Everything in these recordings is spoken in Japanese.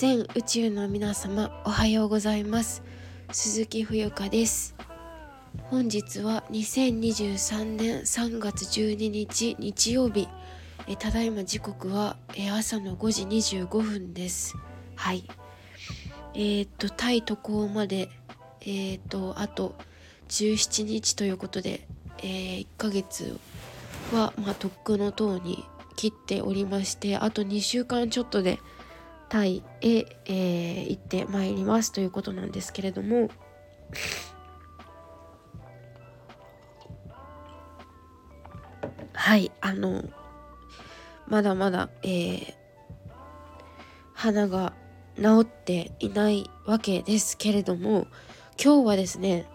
全宇宙の皆様おはようございます。鈴木冬香です。本日は2023年3月12日日曜日。えただいま時刻はえ朝の5時25分です。はい。えー、っとタイ渡航までえー、っとあと17日ということで、えー、1ヶ月はまあとっくの塔に切っておりましてあと2週間ちょっとでタイへ、えー、行ってまいりますということなんですけれども。はいあのまだまだ、えー、鼻が治っていないわけですけれども今日はですね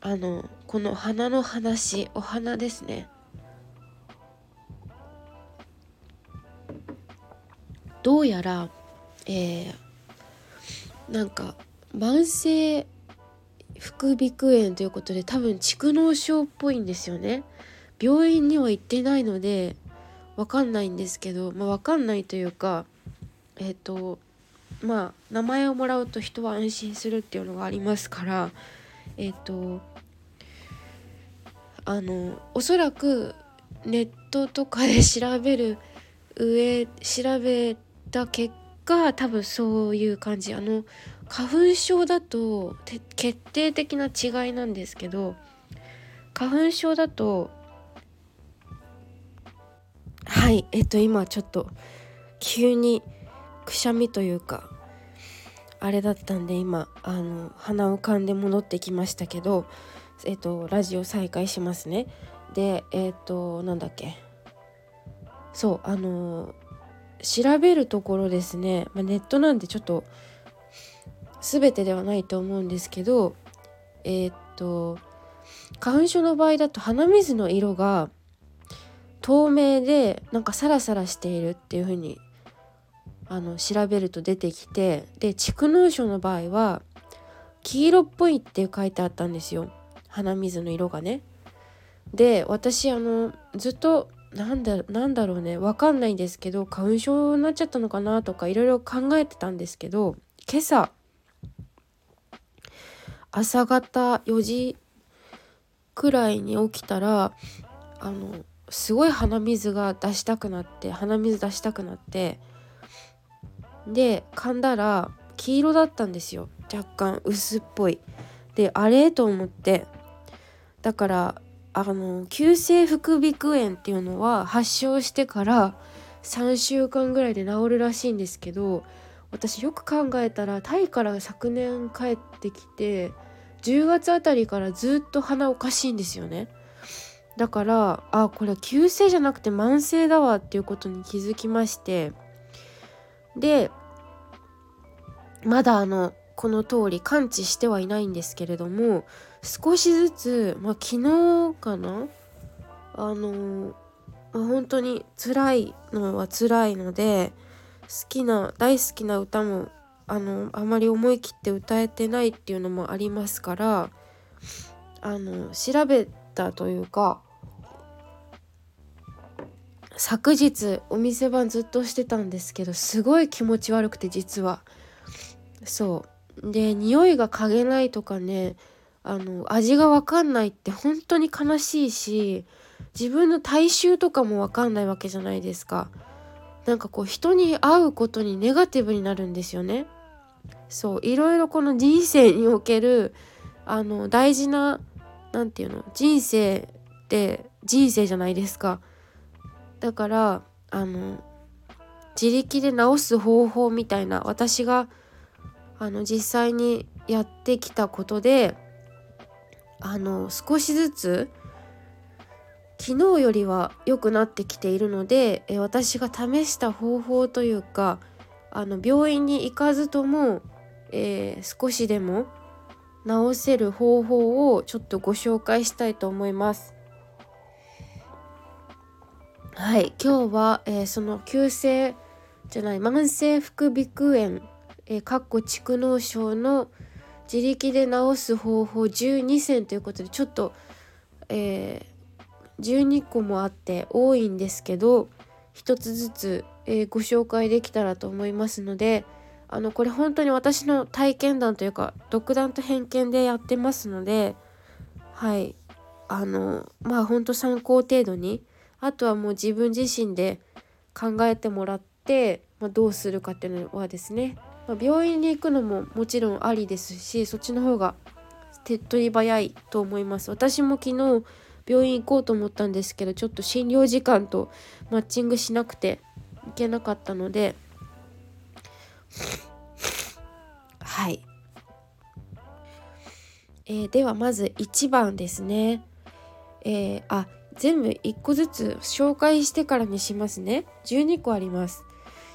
あのこの花の話お花ですね。どうやらえー、なんか慢性副鼻腔炎ということで多分蓄膿症っぽいんですよね。病院には行ってないので分かんないんですけどまあ分かんないというかえっ、ー、とまあ名前をもらうと人は安心するっていうのがありますからえっ、ー、とあのおそらくネットとかで調べる上調べた結果多分そういう感じ。あの花粉症だと決定的な違いなんですけど花粉症だとはいえっと今ちょっと急にくしゃみというかあれだったんで今あの鼻をかんで戻ってきましたけどえっとラジオ再開しますね。でえっとなんだっけ。そうあの調べるところですね、まあ、ネットなんでちょっと全てではないと思うんですけどえー、っと花粉症の場合だと鼻水の色が透明でなんかサラサラしているっていう風にあの調べると出てきてで蓄膿症の場合は黄色っぽいって書いてあったんですよ鼻水の色がね。で私あのずっとなんだなんだろうね。分かんないんですけど花粉症になっちゃったのかなとかいろいろ考えてたんですけど今朝朝方4時くらいに起きたらあのすごい鼻水が出したくなって鼻水出したくなってで噛んだら黄色だったんですよ。若干薄っぽい。であれ？と思って。だからあの急性副鼻腔炎っていうのは発症してから3週間ぐらいで治るらしいんですけど私よく考えたらタイから昨年帰ってきて10月あたりからずっと鼻おかしいんですよね。だからあこれは急性じゃなくて慢性だわっていうことに気づきましてでまだあのこの通り完治してはいないんですけれども少しずつ、まあ、昨日かな？あの、まあ、本当に辛いのは辛いので好きな大好きな歌もあのあまり思い切って歌えてないっていうのもありますからあの調べたというか昨日お店番ずっとしてたんですけどすごい気持ち悪くて実は。そう。で匂いが嗅げないとかねあの味が分かんないって本当に悲しいし自分の体臭とかも分かんないわけじゃないですか。なんかこう人に会うことにネガティブになるんですよね。そういろいろこの人生におけるあの大事な何て言うの人生って人生じゃないですか。だからあの自力で治す方法みたいな私があの実際にやってきたことであの少しずつ昨日よりは良くなってきているのでえ私が試した方法というかあの病院に行かずとも、えー、少しでも治せる方法をちょっとご紹介したいと思います。はい今日は、えー、その急性じゃない慢性副鼻腔炎えー、かっこ蓄膿症の自力で治す方法12選ということでちょっと、えー、12個もあって多いんですけど一つずつ、えー、ご紹介できたらと思いますのであのこれ本当に私の体験談というか独断と偏見でやってますのではい。あのまあ本当参考程度にあとはもう自分自身で考えてもらって、まあ、どうするかっていうのはですね、まあ、病院に行くのももちろんありですしそっちの方が手っ取り早いと思います。私も昨日病院行こうと思ったんですけどちょっと診療時間とマッチングしなくて行けなかったのではい、えー、ではまず1番ですね。えー、あ全部1個ずつ紹介してからにしますね。12個あります。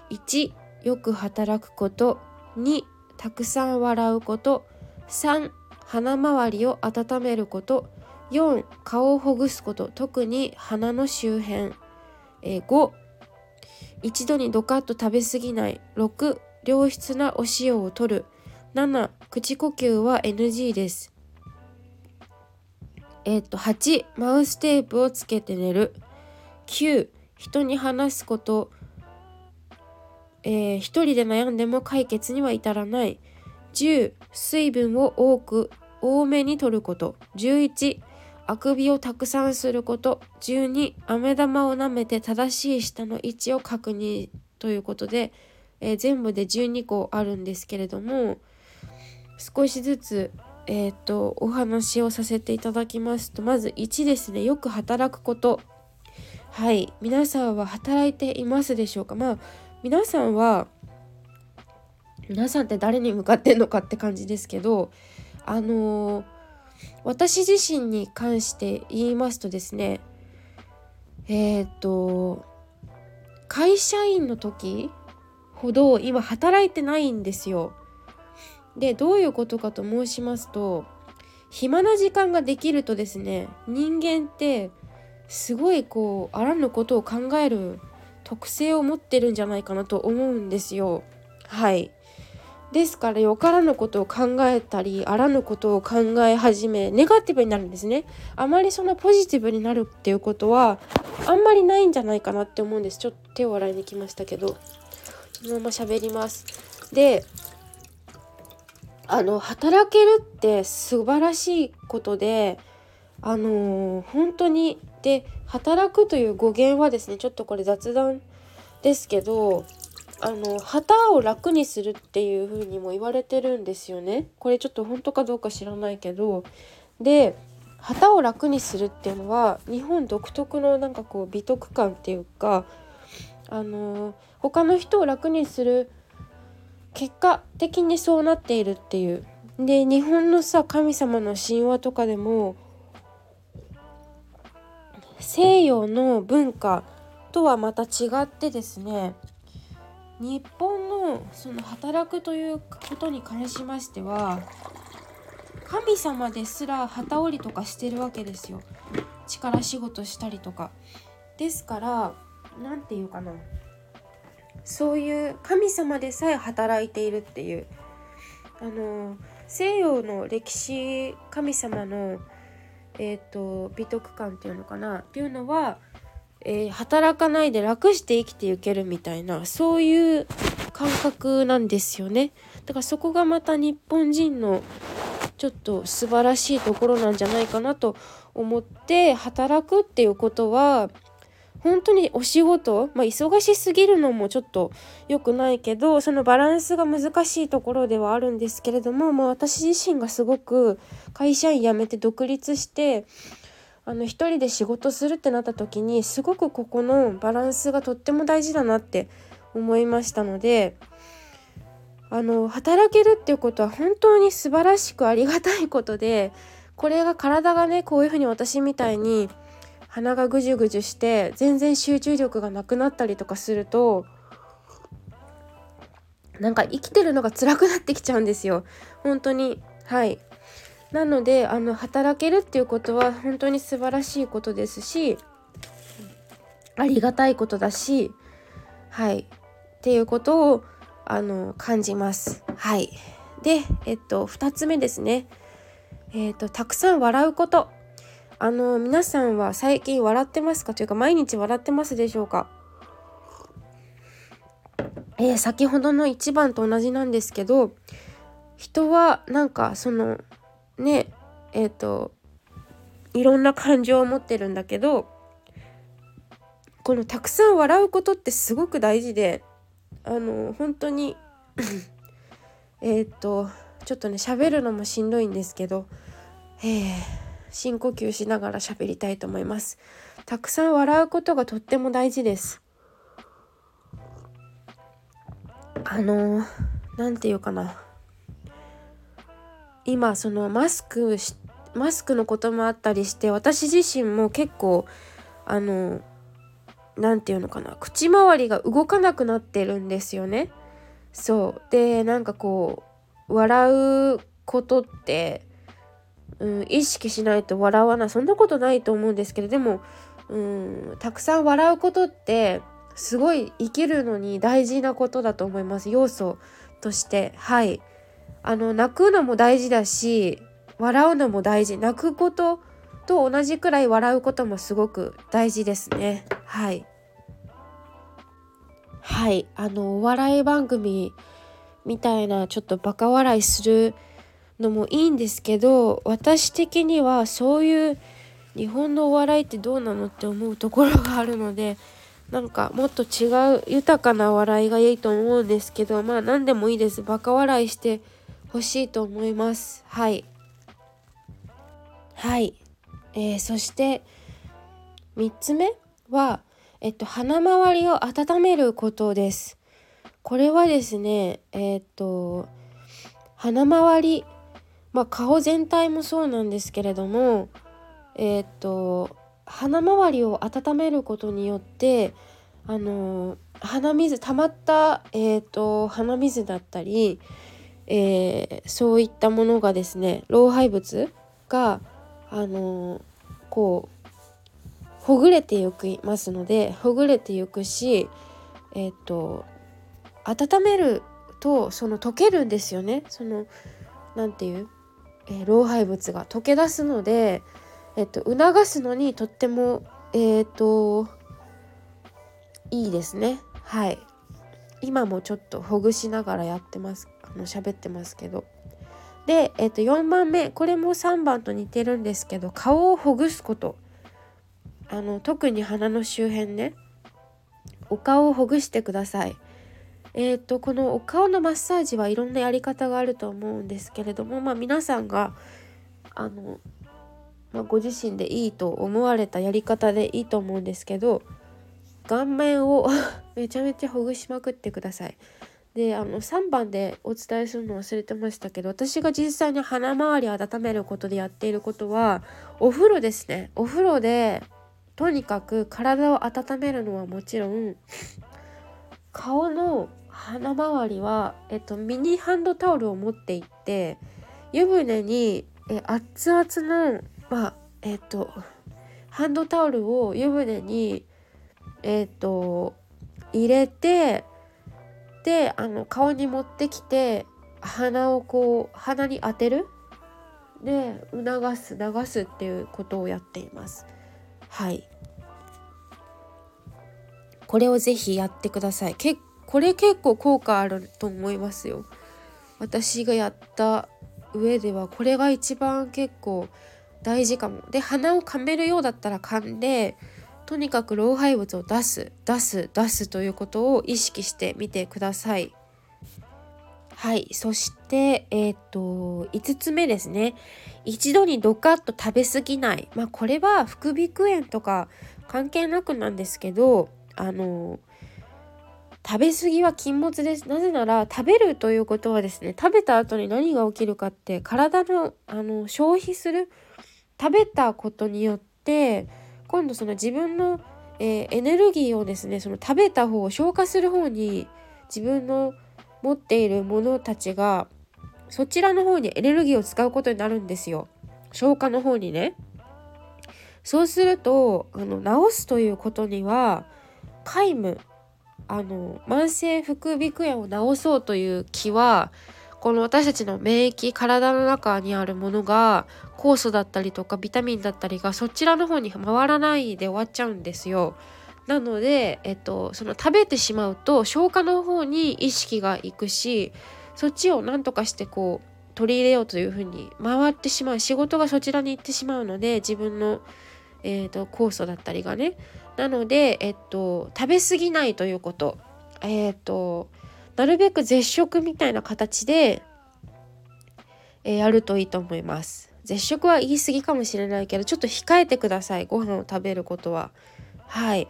1よく働くこと。2たくさん笑うこと。3鼻周りを温めること。4顔をほぐすこと。特に鼻の周辺、えー、5一度にドカッと食べ過ぎない。6良質なお塩を取る。7口呼吸は NG です。えっ、と8マウステープをつけて寝る。9人に話すこと。えー、一人で悩んでも解決には至らない。10水分を多く多めに摂ること。11あくびをたくさんすること。12飴玉を舐めて正しい舌の位置を確認ということで、えー、全部で12個あるんですけれども少しずつえっ、ー、とお話をさせていただきますとまず1ですね。よく働くこと。はい。皆さんは働いていますでしょうか？まあ皆さんは皆さんって誰に向かってんのかって感じですけどあのー私自身に関して言いますとですねえっ、ー、と会社員の時ほど今働いてないんですよ。でどういうことかと申しますと暇な時間ができるとですね人間ってすごいこうあらぬことを考える特性を持ってるんじゃないかなと思うんですよ。はい。ですからよからぬことを考えたりあらぬことを考え始めネガティブになるんですね。あまりそんなポジティブになるっていうことはあんまりないんじゃないかなって思うんです。ちょっと手を洗いに来ましたけど。そのまま喋ります。であの働けるって素晴らしいことであのー、本当にで働くという語源はですねちょっとこれ雑談ですけどあの旗を楽にするっていう風にも言われてるんですよね。これちょっと本当かどうか知らないけど。で旗を楽にするっていうのは日本独特のなんかこう美徳感っていうかあの他の人を楽にする結果的にそうなっているっていう。で日本のさ神様の神話とかでも西洋の文化とはまた違ってですね日本のその働くということに関しましては神様ですら旗織りとかしてるわけですよ。力仕事したりとか。ですから何て言うかな。そういう神様でさえ働いているっていう。あの西洋の歴史神様のえーと美徳感っていうのかな？っていうのはえー、働かないで楽して生きていけるみたいなそういう感覚なんですよね。だからそこがまた日本人のちょっと素晴らしいところなんじゃないかなと思って働くっていうことは本当にお仕事、まあ、忙しすぎるのもちょっと良くないけどそのバランスが難しいところではあるんですけれども、まあ、私自身がすごく会社員辞めて独立してあの一人で仕事するってなった時にすごくここのバランスがとっても大事だなって思いましたのであの働けるっていうことは本当に素晴らしくありがたいことでこれが体がねこういうふうに私みたいに鼻がぐじゅぐじゅして全然集中力がなくなったりとかするとなんか生きてるのが辛くなってきちゃうんですよ本当にはいなのであの働けるっていうことは本当に素晴らしいことですしありがたいことだしはいっていうことをあの感じます。はいでえっと2つ目ですね。えっとたくさん笑うこと。あの皆さんは最近笑ってますか？というか毎日笑ってますでしょうか？えー、先ほどの1番と同じなんですけど人はなんかそのねえっ、ー、といろんな感情を持ってるんだけどこのたくさん笑うことってすごく大事であの本当にえっとちょっとね喋るのもしんどいんですけど、えー、深呼吸しながら喋りたいと思います。たくさん笑うことがとっても大事です。あの何て言うかな今そのマスクマスクのこともあったりして私自身も結構あの何て言うのかな口周りが動かなくなってるんですよね。そうでなんかこう笑うことってうん、意識しないと笑わない。そんなことないと思うんですけどでも、うん、たくさん笑うことってすごい生きるのに大事なことだと思います。要素として。はい。あの泣くのも大事だし笑うのも大事。泣くことと同じくらい笑うこともすごく大事ですね。はい。はい。あのお笑い番組みたいなちょっとバカ笑いするのもいいんですけど私的にはそういう日本のお笑いってどうなのって思うところがあるのでなんかもっと違う豊かな笑いがいいと思うんですけどまあ何でもいいです。バカ笑いしてほしいと思います。はい。はい、えー、そして3つ目はえっと鼻周りを温めることです。これはですねえー、っと鼻周りまあ、顔全体もそうなんですけれどもえー、っと鼻周りを温めることによってあの鼻水溜まった、えーと、鼻水だったり、えー、そういったものがですね老廃物があのこうほぐれていきますのでほぐれていくしえっ、と温めるとその溶けるんですよね。その何て言うえー、老廃物が溶け出すので、えっと、促すのにとってもえっ、といいですね。はい。今もちょっとほぐしながらやってます。あの喋ってますけど。で、えっと、4番目。これも3番と似てるんですけど顔をほぐすこと。あの特に鼻の周辺ね。お顔をほぐしてください。えーと、このお顔のマッサージはいろんなやり方があると思うんですけれども、まあ、皆さんがあの、まあ、ご自身でいいと思われたやり方でいいと思うんですけど顔面を めちゃめちゃほぐしまくってください。であの3番でお伝えするの忘れてましたけど私が実際に鼻周りを温めることでやっていることはお風呂ですねお風呂でとにかく体を温めるのはもちろん顔の鼻周りは、えっと、ミニハンドタオルを持っていって湯船にえ熱々の、まあ、えっとハンドタオルを湯船にえっと入れてであの顔に持ってきて鼻をこう鼻に当てる？で促す流すっていうことをやっています。はいこれをぜひやってください。結これ結構効果あると思いますよ。私がやった上ではこれが一番結構大事かも。で鼻をかめるようだったら噛んでとにかく老廃物を出す出す出すということを意識してみてください。はいそしてえっ、と5つ目ですね一度にドカッと食べ過ぎないまあこれは副鼻腔炎とか関係なくなんですけどあの食べ過ぎは禁物です。なぜなら食べるということはですね食べた後に何が起きるかって体のあの消費する食べたことによって今度その自分の、えー、エネルギーをですねその食べた方を消化する方に自分の持っているものたちがそちらの方にエネルギーを使うことになるんですよ。消化の方にね。そうするとあの治すということには皆無あの慢性副鼻腔炎を治そうという気はこの私たちの免疫体の中にあるものが酵素だったりとかビタミンだったりがそちらの方に回らないで終わっちゃうんですよ。なので、えっと、その食べてしまうと消化の方に意識がいくしそっちを何とかしてこう取り入れようというふうに回ってしまう仕事がそちらに行ってしまうので自分の、えーと、酵素だったりがねなので、えっと、食べ過ぎないということ。えっ、となるべく絶食みたいな形で、えー、やるといいと思います。絶食は言い過ぎかもしれないけどちょっと控えてください。ご飯を食べることは。はい。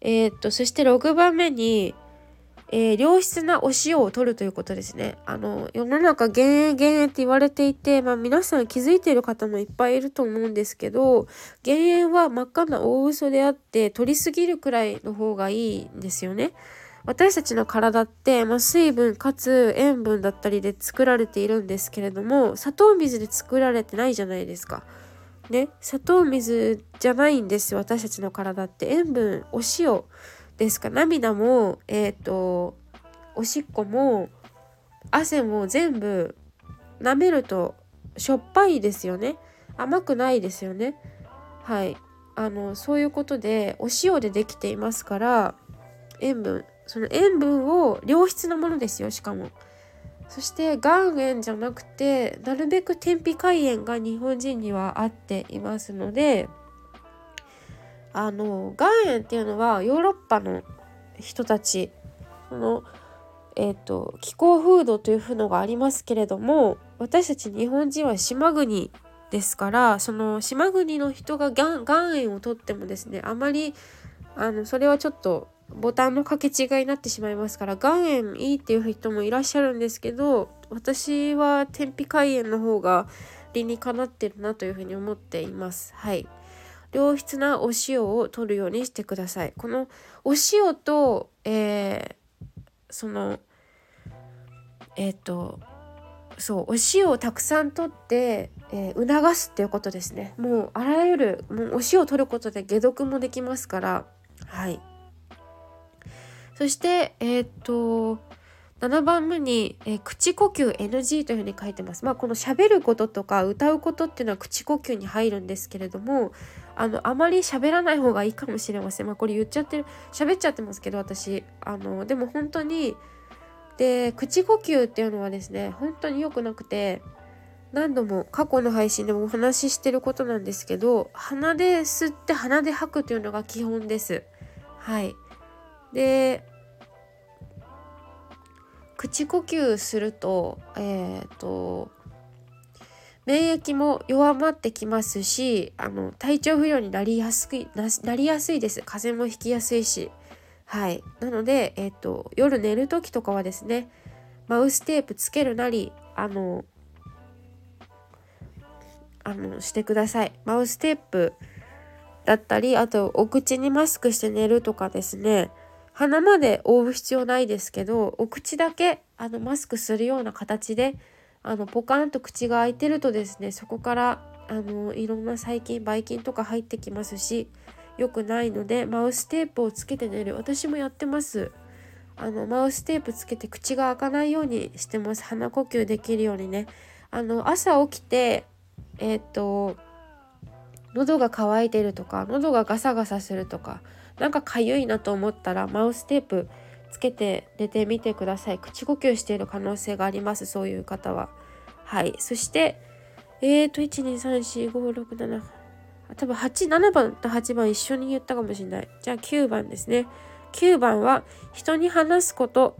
えー、っとそして6番目に、えー、良質なお塩を取るということですね。あの世の中減塩減塩って言われていて、まあ、皆さん気づいている方もいっぱいいると思うんですけど減塩は真っ赤な大嘘であって取りすぎるくらいの方がいいんですよね。私たちの体って、まあ、水分かつ塩分だったりで作られているんですけれども砂糖水で作られてないじゃないですか。ね砂糖水じゃないんです私たちの体って。塩分お塩。ですか？涙もえっ、ー、とおしっこも汗も全部舐めるとしょっぱいですよね。甘くないですよね。はい。あのそういうことでお塩でできていますから塩分その塩分を良質なものですよしかも。そして岩塩じゃなくてなるべく天日海塩が日本人にはあっていますのであの岩塩っていうのはヨーロッパの人たちのえーと、気候風土というのがありますけれども私たち日本人は島国ですからその島国の人が岩塩をとってもですねあまりあのそれはちょっとボタンの掛け違いになってしまいますから岩塩いいっていう人もいらっしゃるんですけど私は天日海塩の方が理にかなってるなというふうに思っています。はい良質なお塩を取るようにしてください。このお塩と、えー、そのえっ、ー、とそうお塩をたくさん取って、えー、促すっていうことですね。もうあらゆるもうお塩を取ることで解毒もできますからはいそしてえっ、と7番目に、えー、口呼吸 NG というふうに書いてます。まあこの喋ることとか歌うことっていうのは口呼吸に入るんですけれどもあのあまり喋らない方がいいかもしれません。まあこれ言っちゃってる喋っちゃってますけど私あのでも本当にで口呼吸っていうのはですね本当に良くなくて何度も過去の配信でもお話ししてることなんですけど鼻で吸って鼻で吐くというのが基本です。はいで口呼吸するとえっ、ー、と免疫も弱まってきますしあの体調不良になりやすいなりやすいです。風邪もひきやすいし。はい。なので、えっ、ー、と夜寝る時とかはですねマウステープつけるなりあのあのしてください。マウステープだったりあとお口にマスクして寝るとかですね。鼻まで覆う必要ないですけどお口だけあのマスクするような形であのポカンと口が開いてるとですねそこからあのいろんな細菌ばい菌とか入ってきますし良くないのでマウステープをつけて寝る。私もやってます。あのマウステープつけて口が開かないようにしてます。鼻呼吸できるようにね。あの朝起きてえっ、と喉が渇いてるとか喉がガサガサするとかなんかかゆいなと思ったらマウステープつけて寝てみてください。口呼吸している可能性があります。そういう方は。はい。そしてえーと1234567多分87番と8番一緒に言ったかもしれない。じゃあ9番ですね。9番は人に話すこと。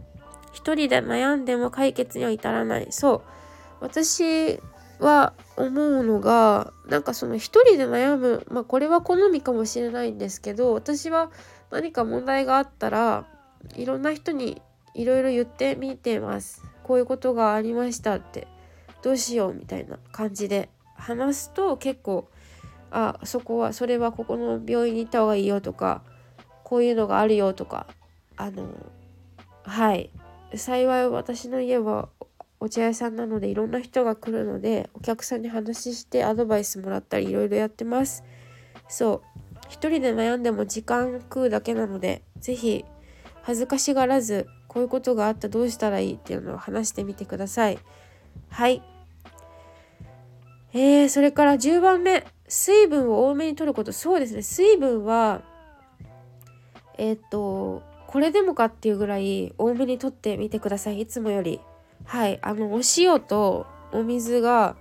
一人で悩んでも解決には至らない。そう。私は思うのがなんかその一人で悩むまあこれは好みかもしれないんですけど私は何か問題があったらいろんな人にいろいろ言ってみてます。こういうことがありましたってどうしようみたいな感じで話すと結構あそこはそれはここの病院に行った方がいいよとかこういうのがあるよとかあのはい。幸い私の家はお茶屋さんなのでいろんな人が来るのでお客さんに話してアドバイスもらったりいろいろやってます。そう。一人で悩んでも時間食うだけなので是非恥ずかしがらずこういうことがあったどうしたらいいっていうのを話してみてください。はい。えー、それから10番目。水分を多めに摂ること。そうですね。水分はえっ、とこれでもかっていうぐらい多めに取ってみてください。いつもより。はいあのお塩とお水が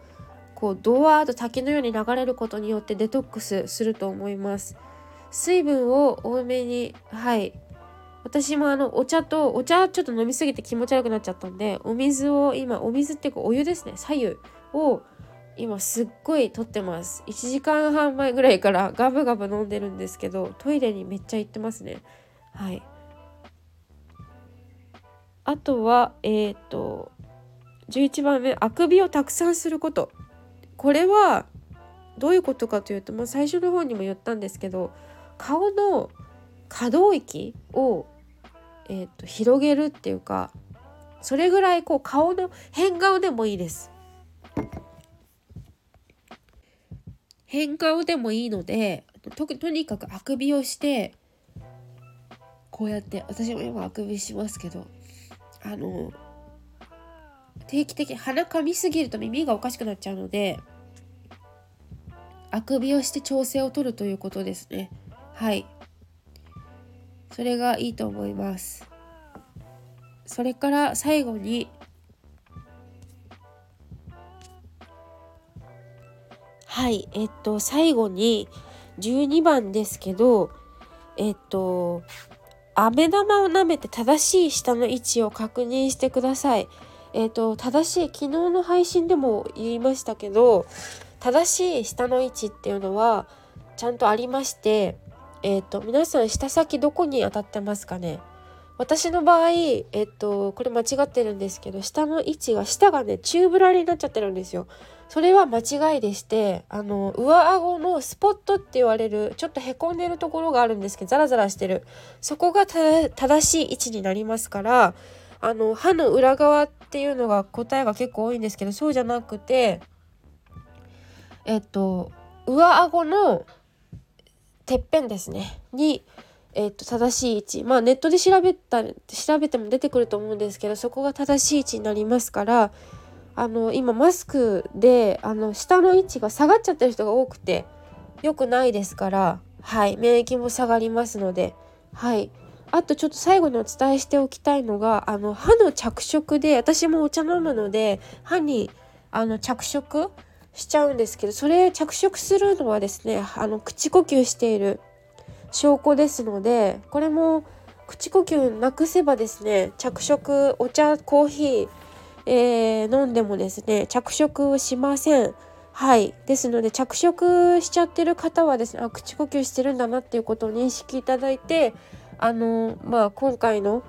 こうドワーッと滝のように流れることによってデトックスすると思います。水分を多めにはい。私もあのお茶とお茶ちょっと飲みすぎて気持ち悪くなっちゃったんでお水を今お水っていうかお湯ですね左右を今すっごい取ってます。1時間半前ぐらいからガブガブ飲んでるんですけどトイレにめっちゃ行ってますね。はい。あとはえっ、ー、と11番目あくびをたくさんすることこれはどういうことかというと、まあ、最初の方にも言ったんですけど顔の可動域をえーと、広げるっていうかそれぐらいこう顔の変顔でもいいです。変顔でもいいのでととにかくあくびをしてこうやって私も今あくびしますけどあの定期的に鼻かみすぎると耳がおかしくなっちゃうのであくびをして調整を取るということですね。はい。それがいいと思います。それから最後にはいえっと最後に12番ですけどえっと飴玉を舐めて正しい下の位置を確認してください。えっ、と正しい昨日の配信でも言いましたけど正しい下の位置っていうのはちゃんとありましてえっ、ー、と皆さん舌先どこに当たってますかね？私の場合えっ、とこれ間違ってるんですけど下の位置が下がねチューブラリになっちゃってるんですよそれは間違いでしてあの上顎のスポットって言われるちょっとへこんでるところがあるんですけどザラザラしてる。そこが正しい位置になりますからあの歯の裏側っていうのが答えが結構多いんですけどそうじゃなくてえっと上顎のてっぺんですね。に、えー、と正しい位置。まあネットで調べた調べても出てくると思うんですけどそこが正しい位置になりますからあの今マスクであの下の位置が下がっちゃってる人が多くて良くないですからはい免疫も下がりますのではい。あとちょっと最後にお伝えしておきたいのがあの歯の着色で私もお茶飲むので歯にあの着色しちゃうんですけどそれ着色するのはですねあの口呼吸している証拠ですのでこれも口呼吸なくせばですね着色お茶コーヒー、えー、飲んでもですね着色しません。はい。ですので着色しちゃってる方はですねあ口呼吸してるんだなっていうことを認識いただいてあのまあ今回の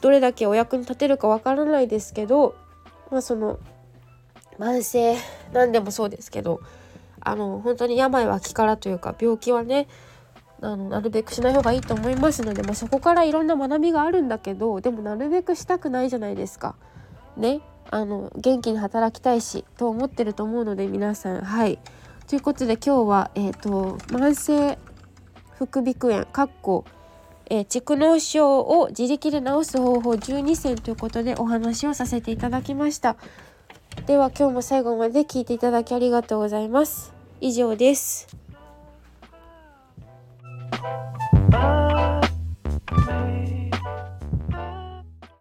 どれだけお役に立てるかわからないですけどまあその慢性何でもそうですけどあの本当に病は気からというか病気はねあのなるべくしない方がいいと思いますので、まあ、そこからいろんな学びがあるんだけどでもなるべくしたくないじゃないですか。ね。あの元気に働きたいしと思ってると思うので皆さん。はい。ということで今日はえ、ー、と慢性副鼻腔炎かっこ蓄膿、えー、症を自力で治す方法12選ということでお話をさせていただきました。では今日も最後まで聞いていただきありがとうございます。以上です。